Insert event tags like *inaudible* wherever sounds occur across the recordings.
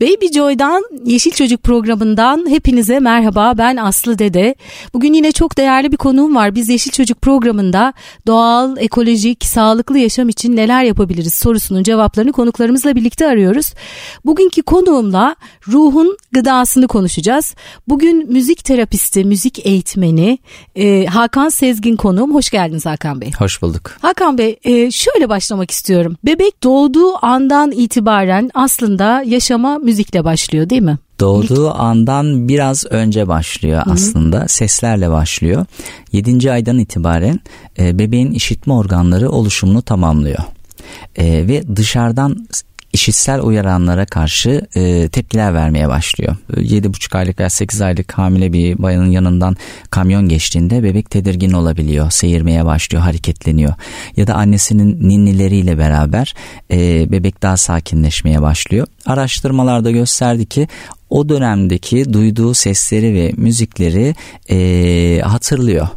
Baby Joy'dan Yeşil Çocuk programından hepinize merhaba ben Aslı Dede. Bugün yine çok değerli bir konuğum var. Biz Yeşil Çocuk programında doğal, ekolojik, sağlıklı yaşam için neler yapabiliriz sorusunun cevaplarını konuklarımızla birlikte arıyoruz. Bugünkü konuğumla ruhun gıdasını konuşacağız. Bugün müzik terapisti, müzik eğitmeni e, Hakan Sezgin konuğum. Hoş geldiniz Hakan Bey. Hoş bulduk. Hakan Bey e, şöyle başlamak istiyorum. Bebek doğduğu andan itibaren aslında yaşama müzikle başlıyor değil mi? Doğduğu andan biraz önce başlıyor Hı-hı. aslında. Seslerle başlıyor. 7. aydan itibaren e, bebeğin işitme organları oluşumunu tamamlıyor. E, ve dışarıdan işitsel uyaranlara karşı e, tepkiler vermeye başlıyor. 7,5 aylık veya 8 aylık hamile bir bayanın yanından kamyon geçtiğinde bebek tedirgin olabiliyor, seyirmeye başlıyor, hareketleniyor. Ya da annesinin ninnileriyle beraber e, bebek daha sakinleşmeye başlıyor. Araştırmalarda gösterdi ki o dönemdeki duyduğu sesleri ve müzikleri e, hatırlıyor.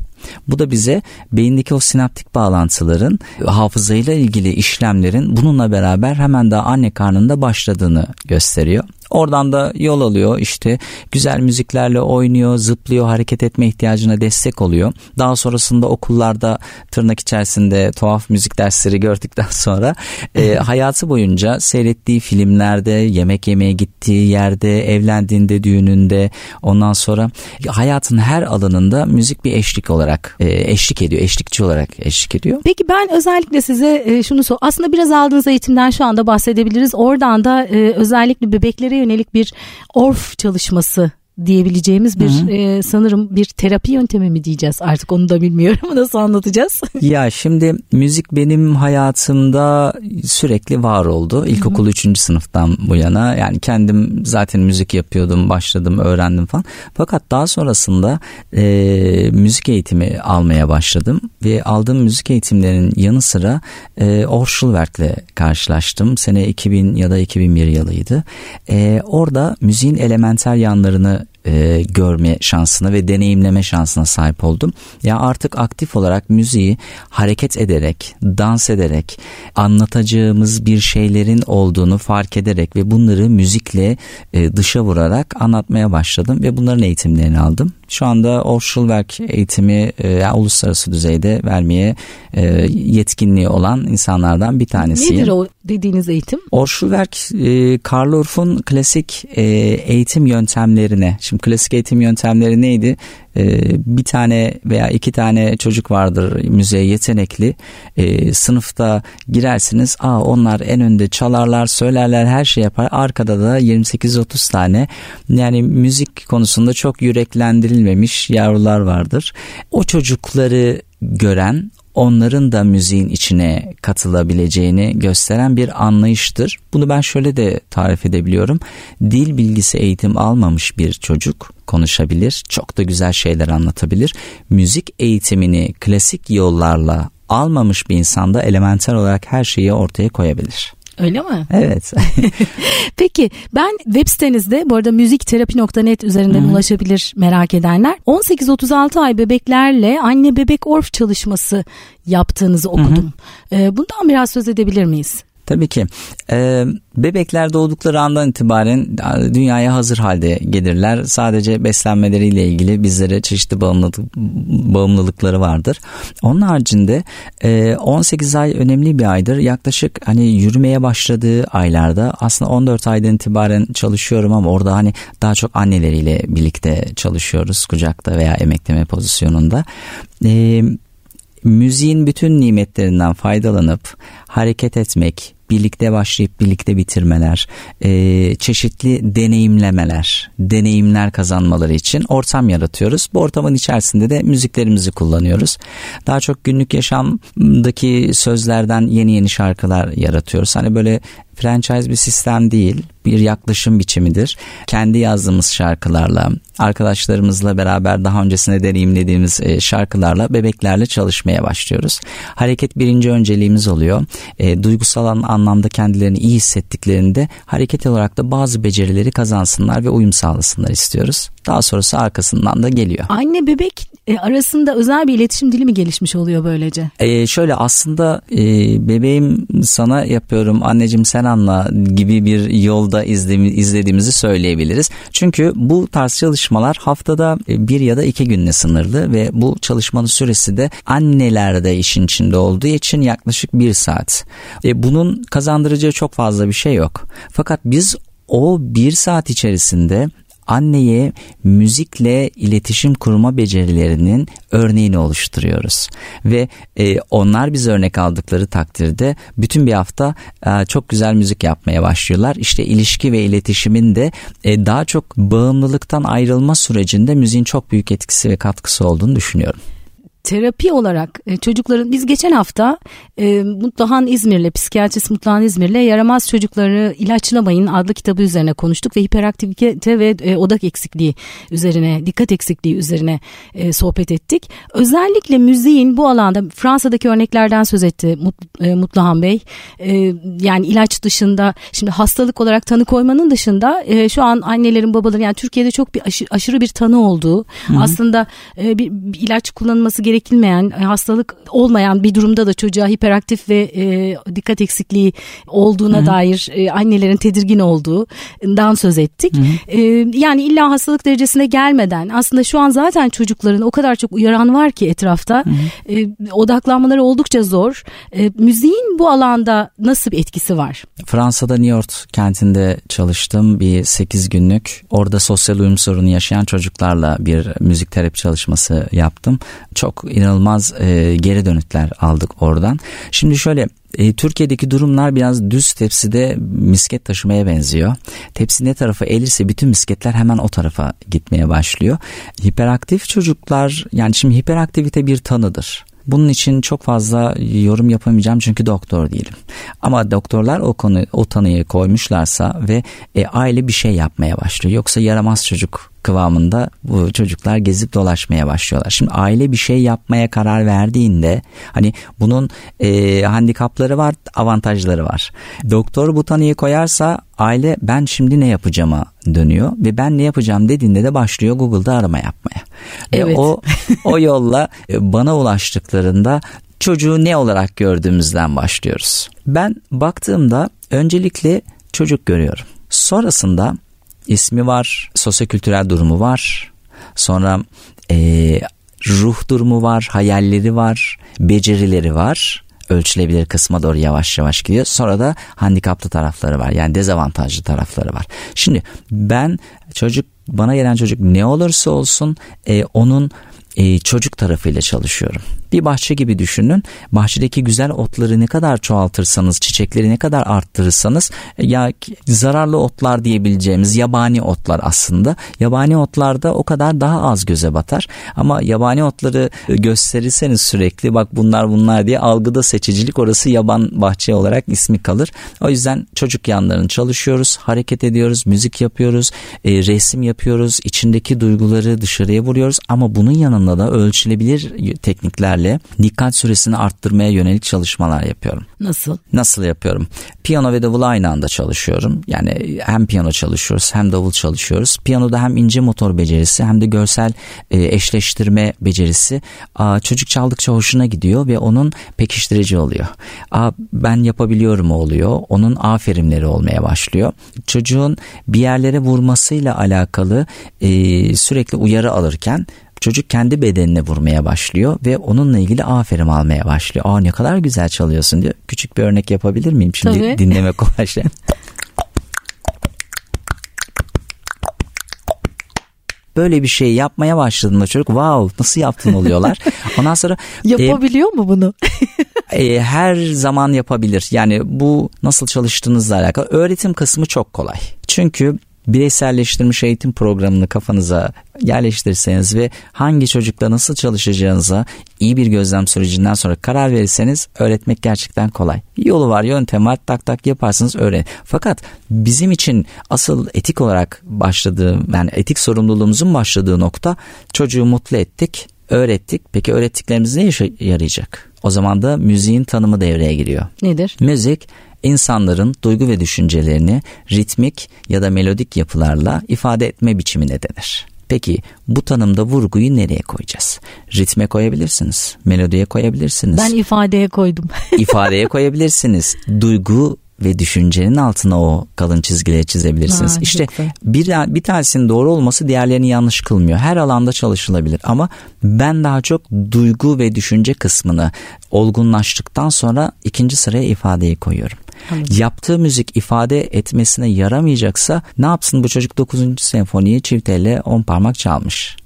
Bu da bize beyindeki o sinaptik bağlantıların hafızayla ilgili işlemlerin bununla beraber hemen daha anne karnında başladığını gösteriyor. Oradan da yol alıyor işte güzel müziklerle oynuyor, zıplıyor, hareket etme ihtiyacına destek oluyor. Daha sonrasında okullarda tırnak içerisinde tuhaf müzik dersleri gördükten sonra e, *laughs* hayatı boyunca seyrettiği filmlerde, yemek yemeye gittiği yerde, evlendiğinde, düğününde ondan sonra hayatın her alanında müzik bir eşlik olarak e, eşlik ediyor, eşlikçi olarak eşlik ediyor. Peki ben özellikle size e, şunu sor. Aslında biraz aldığınız eğitimden şu anda bahsedebiliriz. Oradan da e, özellikle bebeklere yönelik bir orf çalışması diyebileceğimiz bir e, sanırım bir terapi yöntemi mi diyeceğiz? Artık onu da bilmiyorum *laughs* nasıl anlatacağız? *laughs* ya şimdi müzik benim hayatımda sürekli var oldu. İlkokul 3. sınıftan bu yana. Yani kendim zaten müzik yapıyordum başladım öğrendim falan. Fakat daha sonrasında e, müzik eğitimi almaya başladım. Ve aldığım müzik eğitimlerinin yanı sıra e, Orschulwerk'le karşılaştım. Sene 2000 ya da 2001 yılıydı. E, orada müziğin elementer yanlarını e, görme şansına ve deneyimleme şansına sahip oldum. Ya artık aktif olarak müziği hareket ederek, dans ederek, anlatacağımız bir şeylerin olduğunu fark ederek ve bunları müzikle e, dışa vurarak anlatmaya başladım ve bunların eğitimlerini aldım. Şu anda Orschulwerk eğitimi e, yani uluslararası düzeyde vermeye e, yetkinliği olan insanlardan bir tanesiyim. Nedir o dediğiniz eğitim? Orschulwerk e, Karl Orff'un klasik e, eğitim yöntemlerine. Şimdi klasik eğitim yöntemleri neydi? e, bir tane veya iki tane çocuk vardır müziğe yetenekli. E, sınıfta girersiniz. Aa onlar en önde çalarlar, söylerler, her şey yapar. Arkada da 28-30 tane yani müzik konusunda çok yüreklendirilmemiş yavrular vardır. O çocukları gören onların da müziğin içine katılabileceğini gösteren bir anlayıştır. Bunu ben şöyle de tarif edebiliyorum. Dil bilgisi eğitim almamış bir çocuk konuşabilir, çok da güzel şeyler anlatabilir. Müzik eğitimini klasik yollarla almamış bir insanda elementer olarak her şeyi ortaya koyabilir. Öyle mi? Evet. *laughs* Peki ben web sitenizde bu arada müzikterapi.net üzerinden Hı-hı. ulaşabilir merak edenler. 18-36 ay bebeklerle anne bebek orf çalışması yaptığınızı okudum. Ee, bundan biraz söz edebilir miyiz? Tabii ki. Ee, bebekler doğdukları andan itibaren dünyaya hazır halde gelirler. Sadece beslenmeleriyle ilgili bizlere çeşitli bağımlılık, bağımlılıkları vardır. Onun haricinde e, 18 ay önemli bir aydır. Yaklaşık hani yürümeye başladığı aylarda aslında 14 aydan itibaren çalışıyorum ama orada hani daha çok anneleriyle birlikte çalışıyoruz kucakta veya emekleme pozisyonunda. Eee müziğin bütün nimetlerinden faydalanıp hareket etmek, birlikte başlayıp birlikte bitirmeler, e, çeşitli deneyimlemeler, deneyimler kazanmaları için ortam yaratıyoruz. Bu ortamın içerisinde de müziklerimizi kullanıyoruz. Daha çok günlük yaşamdaki sözlerden yeni yeni şarkılar yaratıyoruz. Hani böyle franchise bir sistem değil, bir yaklaşım biçimidir. Kendi yazdığımız şarkılarla, arkadaşlarımızla beraber daha öncesinde deneyimlediğimiz e, şarkılarla, bebeklerle çalışmaya başlıyoruz. Hareket birinci önceliğimiz oluyor. E, duygusal anlamda kendilerini iyi hissettiklerinde hareket olarak da bazı becerileri kazansınlar ve uyum sağlasınlar istiyoruz. Daha sonrası arkasından da geliyor. Anne bebek e, arasında özel bir iletişim dili mi gelişmiş oluyor böylece? E, şöyle aslında e, bebeğim sana yapıyorum anneciğim sen Kenan'la gibi bir yolda izlediğimizi söyleyebiliriz. Çünkü bu tarz çalışmalar haftada bir ya da iki günle sınırlı ve bu çalışmanın süresi de anneler de işin içinde olduğu için yaklaşık bir saat. E, bunun kazandıracağı çok fazla bir şey yok. Fakat biz o bir saat içerisinde anneye müzikle iletişim kurma becerilerinin örneğini oluşturuyoruz. Ve e, onlar biz örnek aldıkları takdirde bütün bir hafta e, çok güzel müzik yapmaya başlıyorlar. İşte ilişki ve iletişimin de e, daha çok bağımlılıktan ayrılma sürecinde müziğin çok büyük etkisi ve katkısı olduğunu düşünüyorum terapi olarak e, çocukların biz geçen hafta e, Mutluhan İzmir'le psikiyatrist Mutluhan İzmir'le yaramaz çocukları ilaçlamayın adlı kitabı üzerine konuştuk ve hiperaktivite ve e, odak eksikliği üzerine dikkat eksikliği üzerine e, sohbet ettik. Özellikle müziğin bu alanda Fransa'daki örneklerden söz etti Mut, e, Mutluhan Bey. E, yani ilaç dışında şimdi hastalık olarak tanı koymanın dışında e, şu an annelerin babaların yani Türkiye'de çok bir aşı, aşırı bir tanı olduğu Hı-hı. aslında e, bir, bir ilaç kullanılması gerekilmeyen, e, hastalık olmayan bir durumda da çocuğa hiperaktif ve e, dikkat eksikliği olduğuna Hı-hı. dair e, annelerin tedirgin olduğundan söz ettik. E, yani illa hastalık derecesine gelmeden aslında şu an zaten çocukların o kadar çok uyaran var ki etrafta e, odaklanmaları oldukça zor. E, müziğin bu alanda nasıl bir etkisi var? Fransa'da New York kentinde çalıştım bir 8 günlük. Orada sosyal uyum sorunu yaşayan çocuklarla bir müzik terapi çalışması yaptım. Çok inanılmaz e, geri dönütler aldık oradan. Şimdi şöyle e, Türkiye'deki durumlar biraz düz tepside misket taşımaya benziyor. Tepsi ne tarafa eğilirse bütün misketler hemen o tarafa gitmeye başlıyor. Hiperaktif çocuklar yani şimdi hiperaktivite bir tanıdır. Bunun için çok fazla yorum yapamayacağım çünkü doktor değilim. Ama doktorlar o konu o tanıyı koymuşlarsa ve e, aile bir şey yapmaya başlıyor. Yoksa yaramaz çocuk kıvamında bu çocuklar gezip dolaşmaya başlıyorlar. Şimdi aile bir şey yapmaya karar verdiğinde hani bunun e, handikapları var, avantajları var. Doktor bu tanıyı koyarsa aile ben şimdi ne yapacağıma dönüyor ve ben ne yapacağım dediğinde de başlıyor Google'da arama yapmaya. Evet. Ve o *laughs* o yolla e, bana ulaştıklarında çocuğu ne olarak gördüğümüzden başlıyoruz. Ben baktığımda öncelikle çocuk görüyorum. Sonrasında ismi var, sosyokültürel durumu var. Sonra e, ruh durumu var, hayalleri var, becerileri var. Ölçülebilir kısma doğru yavaş yavaş gidiyor. Sonra da handikaplı tarafları var. Yani dezavantajlı tarafları var. Şimdi ben çocuk bana gelen çocuk ne olursa olsun e, onun e, çocuk tarafıyla çalışıyorum. Bir bahçe gibi düşünün. Bahçedeki güzel otları ne kadar çoğaltırsanız, çiçekleri ne kadar arttırırsanız e, ya zararlı otlar diyebileceğimiz yabani otlar aslında. Yabani otlarda o kadar daha az göze batar. Ama yabani otları gösterirseniz sürekli bak bunlar bunlar diye algıda seçicilik orası yaban bahçe olarak ismi kalır. O yüzden çocuk yanlarını çalışıyoruz, hareket ediyoruz, müzik yapıyoruz, e, resim yapıyoruz, içindeki duyguları dışarıya vuruyoruz ama bunun yanında da ölçülebilir tekniklerle dikkat süresini arttırmaya yönelik çalışmalar yapıyorum. Nasıl? Nasıl yapıyorum? Piyano ve davul aynı anda çalışıyorum. Yani hem piyano çalışıyoruz hem davul çalışıyoruz. Piyanoda hem ince motor becerisi hem de görsel e, eşleştirme becerisi çocuk çaldıkça hoşuna gidiyor ve onun pekiştirici oluyor. ben yapabiliyorum oluyor. Onun aferinleri olmaya başlıyor. Çocuğun bir yerlere vurmasıyla alakalı e, sürekli uyarı alırken çocuk kendi bedenine vurmaya başlıyor ve onunla ilgili aferin almaya başlıyor. Aa ne kadar güzel çalıyorsun diyor. Küçük bir örnek yapabilir miyim şimdi Tabii. dinleme kolaylığı? böyle bir şey yapmaya başladığında çocuk wow nasıl yaptın oluyorlar. Ondan sonra yapabiliyor e, mu bunu? e, her zaman yapabilir. Yani bu nasıl çalıştığınızla alakalı. Öğretim kısmı çok kolay. Çünkü bireyselleştirilmiş eğitim programını kafanıza yerleştirirseniz ve hangi çocukla nasıl çalışacağınıza iyi bir gözlem sürecinden sonra karar verirseniz öğretmek gerçekten kolay. Yolu var, yöntem var, tak tak yaparsınız öğren. Fakat bizim için asıl etik olarak başladığı yani etik sorumluluğumuzun başladığı nokta çocuğu mutlu ettik, öğrettik. Peki öğrettiklerimiz ne işe yarayacak? O zaman da müziğin tanımı devreye giriyor. Nedir? Müzik insanların duygu ve düşüncelerini ritmik ya da melodik yapılarla ifade etme biçimine denir. Peki bu tanımda vurguyu nereye koyacağız? Ritme koyabilirsiniz, melodiye koyabilirsiniz. Ben ifadeye koydum. *laughs* ifadeye koyabilirsiniz. Duygu ve düşüncenin altına o kalın çizgileri çizebilirsiniz. Ha, işte bir, bir tanesinin doğru olması diğerlerini yanlış kılmıyor. Her alanda çalışılabilir ama ben daha çok duygu ve düşünce kısmını olgunlaştıktan sonra ikinci sıraya ifadeyi koyuyorum. Anladım. Yaptığı müzik ifade etmesine yaramayacaksa ne yapsın bu çocuk 9. senfoniyi çift elle 10 parmak çalmış.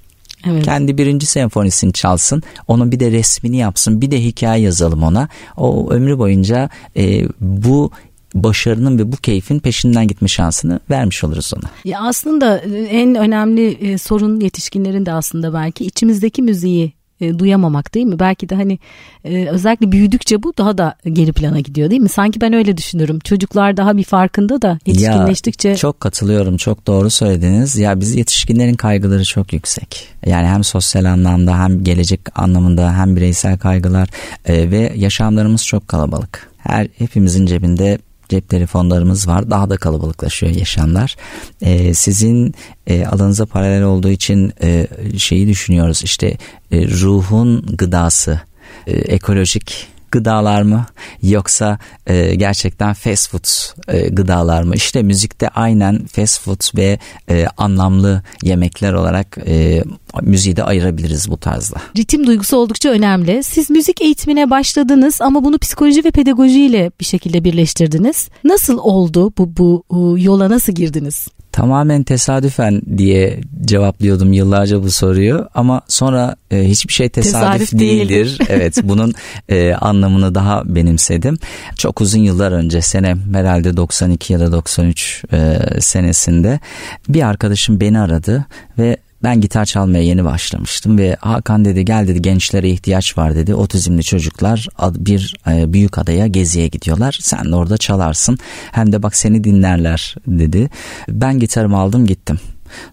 Evet. Kendi birinci senfonisini çalsın. Onun bir de resmini yapsın. Bir de hikaye yazalım ona. O ömrü boyunca e, bu başarının ve bu keyfin peşinden gitme şansını vermiş oluruz ona. Ya aslında e, en önemli e, sorun yetişkinlerin de aslında belki içimizdeki müziği e, duyamamak değil mi? Belki de hani e, özellikle büyüdükçe bu daha da geri plana gidiyor değil mi? Sanki ben öyle düşünürüm. Çocuklar daha bir farkında da yetişkinleştikçe. Ya, çok katılıyorum. Çok doğru söylediniz. Ya biz yetişkinlerin kaygıları çok yüksek. Yani hem sosyal anlamda hem gelecek anlamında hem bireysel kaygılar e, ve yaşamlarımız çok kalabalık. Her hepimizin cebinde cep telefonlarımız var. Daha da kalabalıklaşıyor yaşamlar. Ee, sizin e, alanınıza paralel olduğu için e, şeyi düşünüyoruz. İşte e, ruhun gıdası, e, ekolojik gıdalar mı yoksa e, gerçekten fast food e, gıdalar mı? İşte müzikte aynen fast food ve e, anlamlı yemekler olarak e, müziği de ayırabiliriz bu tarzda. Ritim duygusu oldukça önemli. Siz müzik eğitimine başladınız ama bunu psikoloji ve pedagojiyle bir şekilde birleştirdiniz. Nasıl oldu bu bu, bu yola nasıl girdiniz? Tamamen tesadüfen diye cevaplıyordum yıllarca bu soruyu ama sonra e, hiçbir şey tesadüf, Tesadüf değil. değildir. *laughs* evet bunun e, anlamını daha benimsedim. Çok uzun yıllar önce sene herhalde 92 ya da 93 e, senesinde bir arkadaşım beni aradı ve ben gitar çalmaya yeni başlamıştım ve Hakan dedi gel dedi gençlere ihtiyaç var dedi. Otizmli çocuklar bir e, büyük adaya geziye gidiyorlar. Sen de orada çalarsın. Hem de bak seni dinlerler dedi. Ben gitarımı aldım gittim.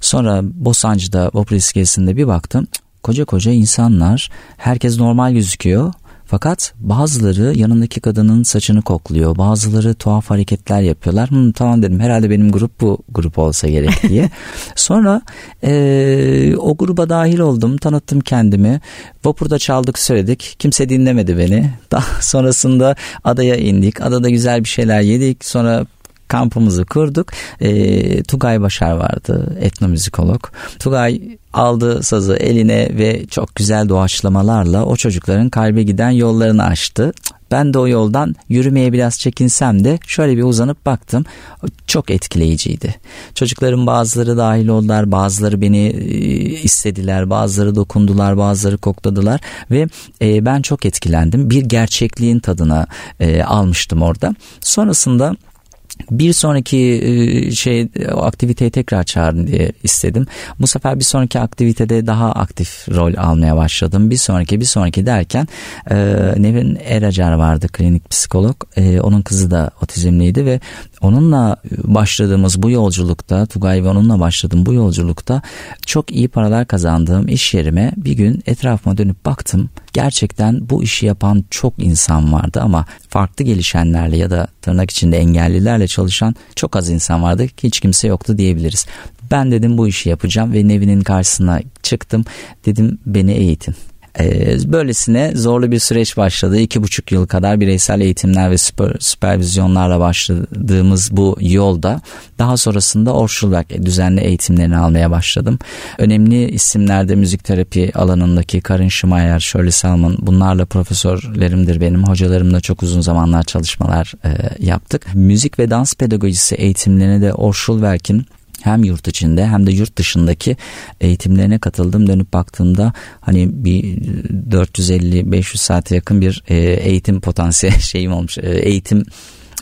Sonra Bosancı'da Vapur iskelesinde bir baktım. Koca koca insanlar herkes normal gözüküyor. Fakat bazıları yanındaki kadının saçını kokluyor. Bazıları tuhaf hareketler yapıyorlar. Hı, tamam dedim herhalde benim grup bu grup olsa gerek diye. *laughs* Sonra eee, o gruba dahil oldum. Tanıttım kendimi. Vapurda çaldık söyledik. Kimse dinlemedi beni. Daha sonrasında adaya indik. Adada güzel bir şeyler yedik. Sonra kampımızı kurduk. E, Tugay Başar vardı etnomüzikolog. Tugay aldı sazı eline ve çok güzel doğaçlamalarla o çocukların kalbe giden yollarını açtı. Ben de o yoldan yürümeye biraz çekinsem de şöyle bir uzanıp baktım. Çok etkileyiciydi. Çocukların bazıları dahil oldular, bazıları beni e, istediler, bazıları dokundular, bazıları kokladılar ve e, ben çok etkilendim. Bir gerçekliğin tadına e, almıştım orada. Sonrasında bir sonraki e, şey o aktiviteyi tekrar çağırın diye istedim. Bu sefer bir sonraki aktivitede daha aktif rol almaya başladım. Bir sonraki bir sonraki derken e, Nevin Eracar vardı klinik psikolog. E, onun kızı da otizmliydi ve onunla başladığımız bu yolculukta Tugay ve onunla başladığım bu yolculukta çok iyi paralar kazandığım iş yerime bir gün etrafıma dönüp baktım. Gerçekten bu işi yapan çok insan vardı ama farklı gelişenlerle ya da tırnak içinde engellilerle çalışan çok az insan vardı. Hiç kimse yoktu diyebiliriz. Ben dedim bu işi yapacağım ve Nevin'in karşısına çıktım. Dedim beni eğitin. Ee, böylesine zorlu bir süreç başladı. İki buçuk yıl kadar bireysel eğitimler ve süper, süpervizyonlarla başladığımız bu yolda daha sonrasında Orşulberg düzenli eğitimlerini almaya başladım. Önemli isimlerde müzik terapi alanındaki Karin Schmeier, Shirley Salmon bunlarla profesörlerimdir benim. Hocalarımla çok uzun zamanlar çalışmalar e, yaptık. Müzik ve dans pedagojisi eğitimlerini de Orşulberg'in hem yurt içinde hem de yurt dışındaki eğitimlerine katıldım. Dönüp baktığımda hani bir 450-500 saate yakın bir e, eğitim potansiyel *laughs* şeyim olmuş. E, eğitim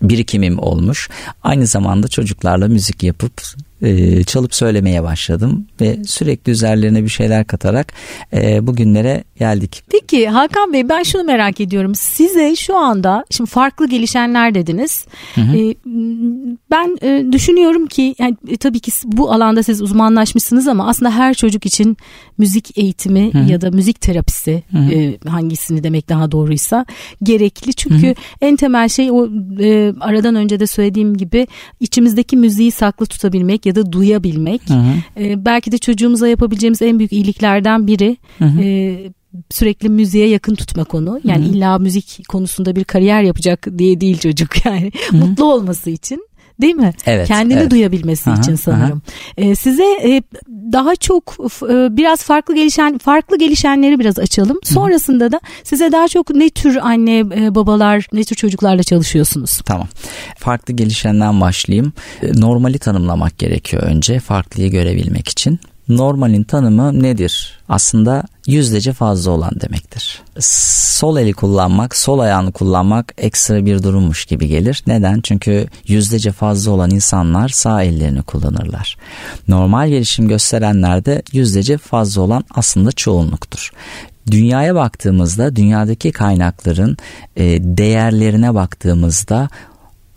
birikimim olmuş. Aynı zamanda çocuklarla müzik yapıp e, çalıp söylemeye başladım ve sürekli üzerlerine bir şeyler katarak e, bugünlere geldik. Peki Hakan Bey ben şunu merak ediyorum. Size şu anda şimdi farklı gelişenler dediniz. Hı hı. E, ben e, düşünüyorum ki yani e, tabii ki bu alanda siz uzmanlaşmışsınız ama aslında her çocuk için müzik eğitimi Hı hı. ya da müzik terapisi Hı hı. e, hangisini demek daha doğruysa gerekli. Çünkü en temel şey o e, aradan önce de söylediğim gibi içimizdeki müziği saklı tutabilmek ya da duyabilmek. Hı hı. E, belki de çocuğumuza yapabileceğimiz en büyük iyiliklerden biri Hı hı. e, sürekli müziğe yakın tutma konu. Yani Hı-hı. illa müzik konusunda bir kariyer yapacak diye değil çocuk *laughs* yani. Hı-hı. Mutlu olması için değil mi? Evet. Kendini evet. duyabilmesi aha, için sanırım. Aha. Ee, size e, daha çok e, biraz farklı gelişen farklı gelişenleri biraz açalım. Sonrasında Hı. da size daha çok ne tür anne e, babalar ne tür çocuklarla çalışıyorsunuz? Tamam. Farklı gelişenden başlayayım. E, normali tanımlamak gerekiyor önce farklıyı görebilmek için. Normalin tanımı nedir? Aslında yüzdece fazla olan demektir. Sol eli kullanmak, sol ayağını kullanmak ekstra bir durummuş gibi gelir. Neden? Çünkü yüzdece fazla olan insanlar sağ ellerini kullanırlar. Normal gelişim gösterenler de yüzdece fazla olan aslında çoğunluktur. Dünyaya baktığımızda dünyadaki kaynakların e, değerlerine baktığımızda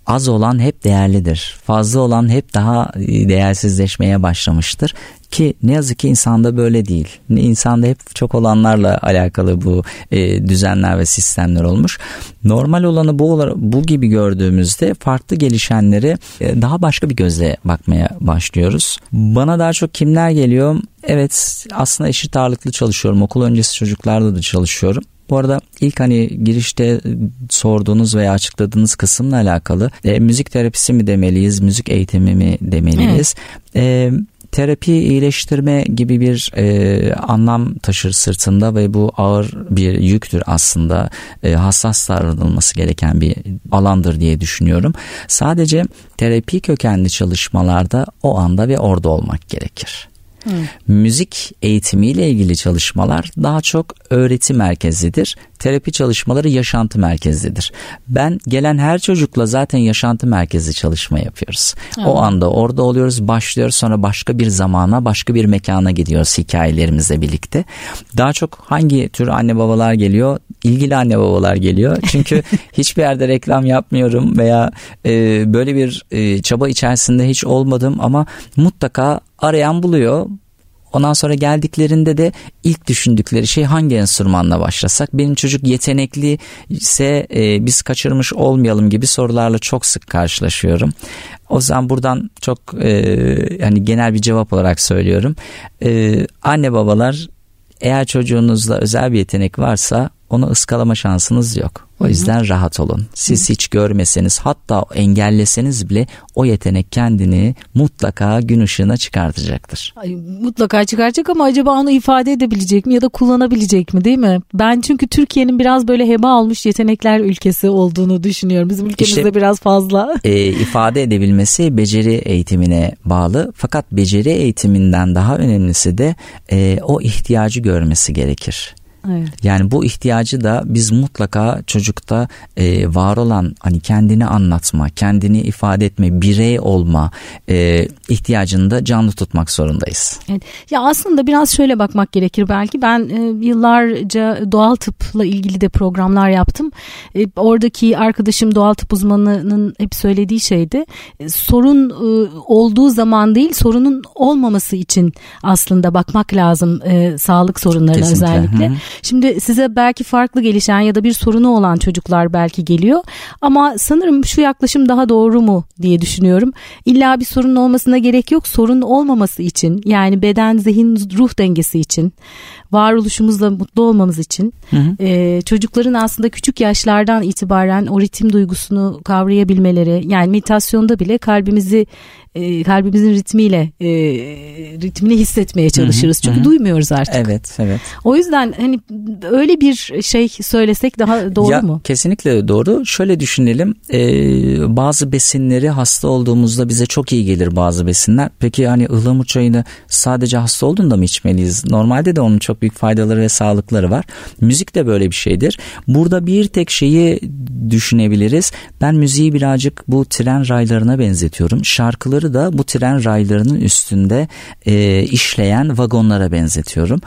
az olan hep değerlidir. Fazla olan hep daha e, değersizleşmeye başlamıştır. Ki ne yazık ki insanda böyle değil. İnsanda hep çok olanlarla alakalı bu e, düzenler ve sistemler olmuş. Normal olanı bu bu gibi gördüğümüzde farklı gelişenleri e, daha başka bir gözle bakmaya başlıyoruz. Bana daha çok kimler geliyor? Evet aslında eşit ağırlıklı çalışıyorum. Okul öncesi çocuklarla da çalışıyorum. Bu arada ilk hani girişte sorduğunuz veya açıkladığınız kısımla alakalı e, müzik terapisi mi demeliyiz, müzik eğitimi mi demeliyiz? Evet. E, terapi iyileştirme gibi bir e, anlam taşır sırtında ve bu ağır bir yüktür aslında e, hassas davranılması gereken bir alandır diye düşünüyorum. Sadece terapi kökenli çalışmalarda o anda ve orada olmak gerekir. Hmm. Müzik eğitimiyle ilgili çalışmalar daha çok öğreti merkezidir. Terapi çalışmaları yaşantı merkezidir. Ben gelen her çocukla zaten yaşantı merkezi çalışma yapıyoruz. Hmm. O anda orada oluyoruz, başlıyoruz sonra başka bir zamana, başka bir mekana gidiyoruz hikayelerimizle birlikte. Daha çok hangi tür anne babalar geliyor? İlgili anne babalar geliyor. Çünkü *laughs* hiçbir yerde reklam yapmıyorum veya e, böyle bir e, çaba içerisinde hiç olmadım ama mutlaka arayan buluyor. Ondan sonra geldiklerinde de ilk düşündükleri şey hangi enstrümanla başlasak? Benim çocuk yetenekli ise e, biz kaçırmış olmayalım gibi sorularla çok sık karşılaşıyorum. O zaman buradan çok e, hani genel bir cevap olarak söylüyorum. E, anne babalar eğer çocuğunuzda özel bir yetenek varsa onu ıskalama şansınız yok. O yüzden Hı-hı. rahat olun. Siz Hı-hı. hiç görmeseniz hatta engelleseniz bile o yetenek kendini mutlaka gün ışığına çıkartacaktır. Ay, mutlaka çıkaracak ama acaba onu ifade edebilecek mi ya da kullanabilecek mi değil mi? Ben çünkü Türkiye'nin biraz böyle heba almış yetenekler ülkesi olduğunu düşünüyorum. Bizim ülkemizde işte, biraz fazla. E, ifade edebilmesi beceri eğitimine bağlı. Fakat beceri eğitiminden daha önemlisi de e, o ihtiyacı görmesi gerekir. Evet. Yani bu ihtiyacı da biz mutlaka çocukta e, var olan hani kendini anlatma, kendini ifade etme, birey olma e, ihtiyacını da canlı tutmak zorundayız. Evet. Ya aslında biraz şöyle bakmak gerekir belki. Ben e, yıllarca doğal tıpla ilgili de programlar yaptım. E, oradaki arkadaşım doğal tıp uzmanının hep söylediği şeydi. E, sorun e, olduğu zaman değil, sorunun olmaması için aslında bakmak lazım e, sağlık sorunlarına Kesinlikle. özellikle. Hı-hı. Şimdi size belki farklı gelişen ya da bir sorunu olan çocuklar belki geliyor ama sanırım şu yaklaşım daha doğru mu diye düşünüyorum. İlla bir sorun olmasına gerek yok. Sorun olmaması için yani beden, zihin, ruh dengesi için varoluşumuzla mutlu olmamız için hı hı. E, çocukların aslında küçük yaşlardan itibaren o ritim duygusunu kavrayabilmeleri yani meditasyonda bile kalbimizi e, kalbimizin ritmiyle e, ritmini hissetmeye çalışırız. Çünkü hı. duymuyoruz artık. Evet, evet. O yüzden hani öyle bir şey söylesek daha doğru ya, mu? Kesinlikle doğru. Şöyle düşünelim. E, bazı besinleri hasta olduğumuzda bize çok iyi gelir bazı besinler. Peki hani ıhlamur çayını sadece hasta olduğunda mı içmeliyiz? Normalde de onun çok büyük faydaları ve sağlıkları var. Müzik de böyle bir şeydir. Burada bir tek şeyi düşünebiliriz. Ben müziği birazcık bu tren raylarına benzetiyorum. Şarkıları da bu tren raylarının üstünde e, işleyen vagonlara benzetiyorum.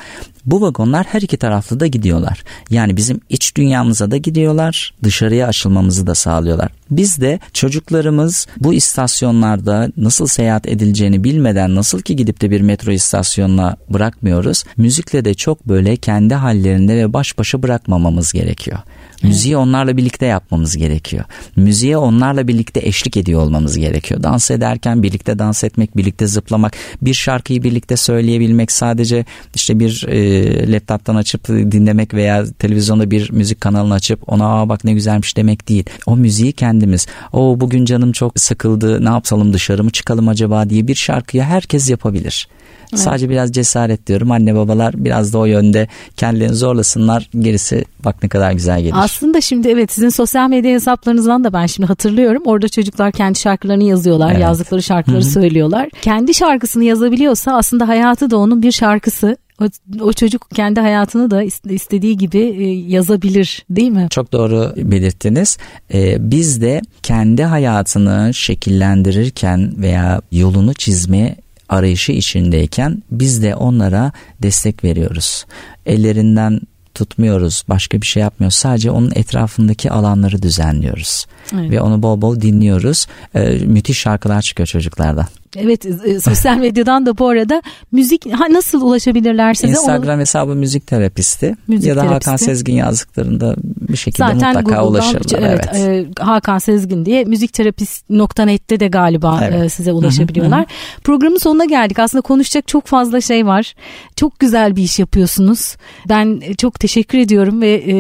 Bu vagonlar her iki taraflı da gidiyorlar. Yani bizim iç dünyamıza da gidiyorlar, dışarıya açılmamızı da sağlıyorlar. Biz de çocuklarımız bu istasyonlarda nasıl seyahat edileceğini bilmeden nasıl ki gidip de bir metro istasyonuna bırakmıyoruz. Müzikle de çok böyle kendi hallerinde ve baş başa bırakmamamız gerekiyor. Müziği onlarla birlikte yapmamız gerekiyor. Müziğe onlarla birlikte eşlik ediyor olmamız gerekiyor. Dans ederken birlikte dans etmek, birlikte zıplamak, bir şarkıyı birlikte söyleyebilmek sadece işte bir e, laptoptan açıp dinlemek veya televizyonda bir müzik kanalını açıp ona Aa, bak ne güzelmiş demek değil. O müziği kendimiz. O bugün canım çok sıkıldı. Ne yapalım dışarı mı çıkalım acaba diye bir şarkıyı herkes yapabilir. Evet. Sadece biraz cesaret diyorum. Anne babalar biraz da o yönde kendilerini zorlasınlar. Gerisi bak ne kadar güzel gelir. Aslında şimdi evet sizin sosyal medya hesaplarınızdan da ben şimdi hatırlıyorum. Orada çocuklar kendi şarkılarını yazıyorlar. Evet. Yazdıkları şarkıları Hı-hı. söylüyorlar. Kendi şarkısını yazabiliyorsa aslında hayatı da onun bir şarkısı. O, o çocuk kendi hayatını da istediği gibi e, yazabilir değil mi? Çok doğru belirttiniz. Ee, biz de kendi hayatını şekillendirirken veya yolunu çizmeye arayışı içindeyken biz de onlara destek veriyoruz. Ellerinden tutmuyoruz, başka bir şey yapmıyoruz. Sadece onun etrafındaki alanları düzenliyoruz. Evet. Ve onu bol bol dinliyoruz. Ee, müthiş şarkılar çıkıyor çocuklardan. Evet e, sosyal medyadan da bu arada müzik ha, nasıl ulaşabilirler size? Instagram Onu... hesabı müzik terapisti müzik ya da terapisti. Hakan Sezgin yazdıklarında bir şekilde Zaten mutlaka Google'dan, ulaşırlar. Evet, evet. E, Hakan Sezgin diye müzikterapist.net'te de galiba e, evet. size ulaşabiliyorlar. Hı hı. Programın sonuna geldik. Aslında konuşacak çok fazla şey var. Çok güzel bir iş yapıyorsunuz. Ben çok teşekkür ediyorum ve e,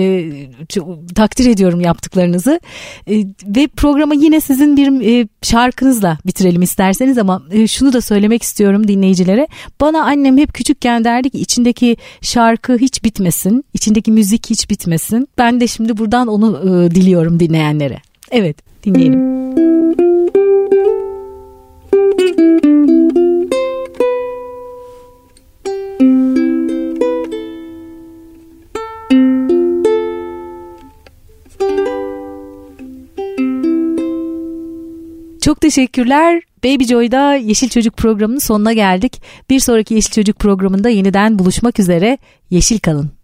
çok, takdir ediyorum yaptıklarınızı. E, ve programa yine sizin bir e, şarkınızla bitirelim isterseniz ama e, şunu da söylemek istiyorum dinleyicilere. Bana annem hep küçükken derdi ki içindeki şarkı hiç bitmesin, içindeki müzik hiç bitmesin. Ben de şimdi buradan onu e, diliyorum dinleyenlere. Evet, dinleyelim. Çok teşekkürler. Baby Joy'da Yeşil Çocuk programının sonuna geldik. Bir sonraki Yeşil Çocuk programında yeniden buluşmak üzere. Yeşil kalın.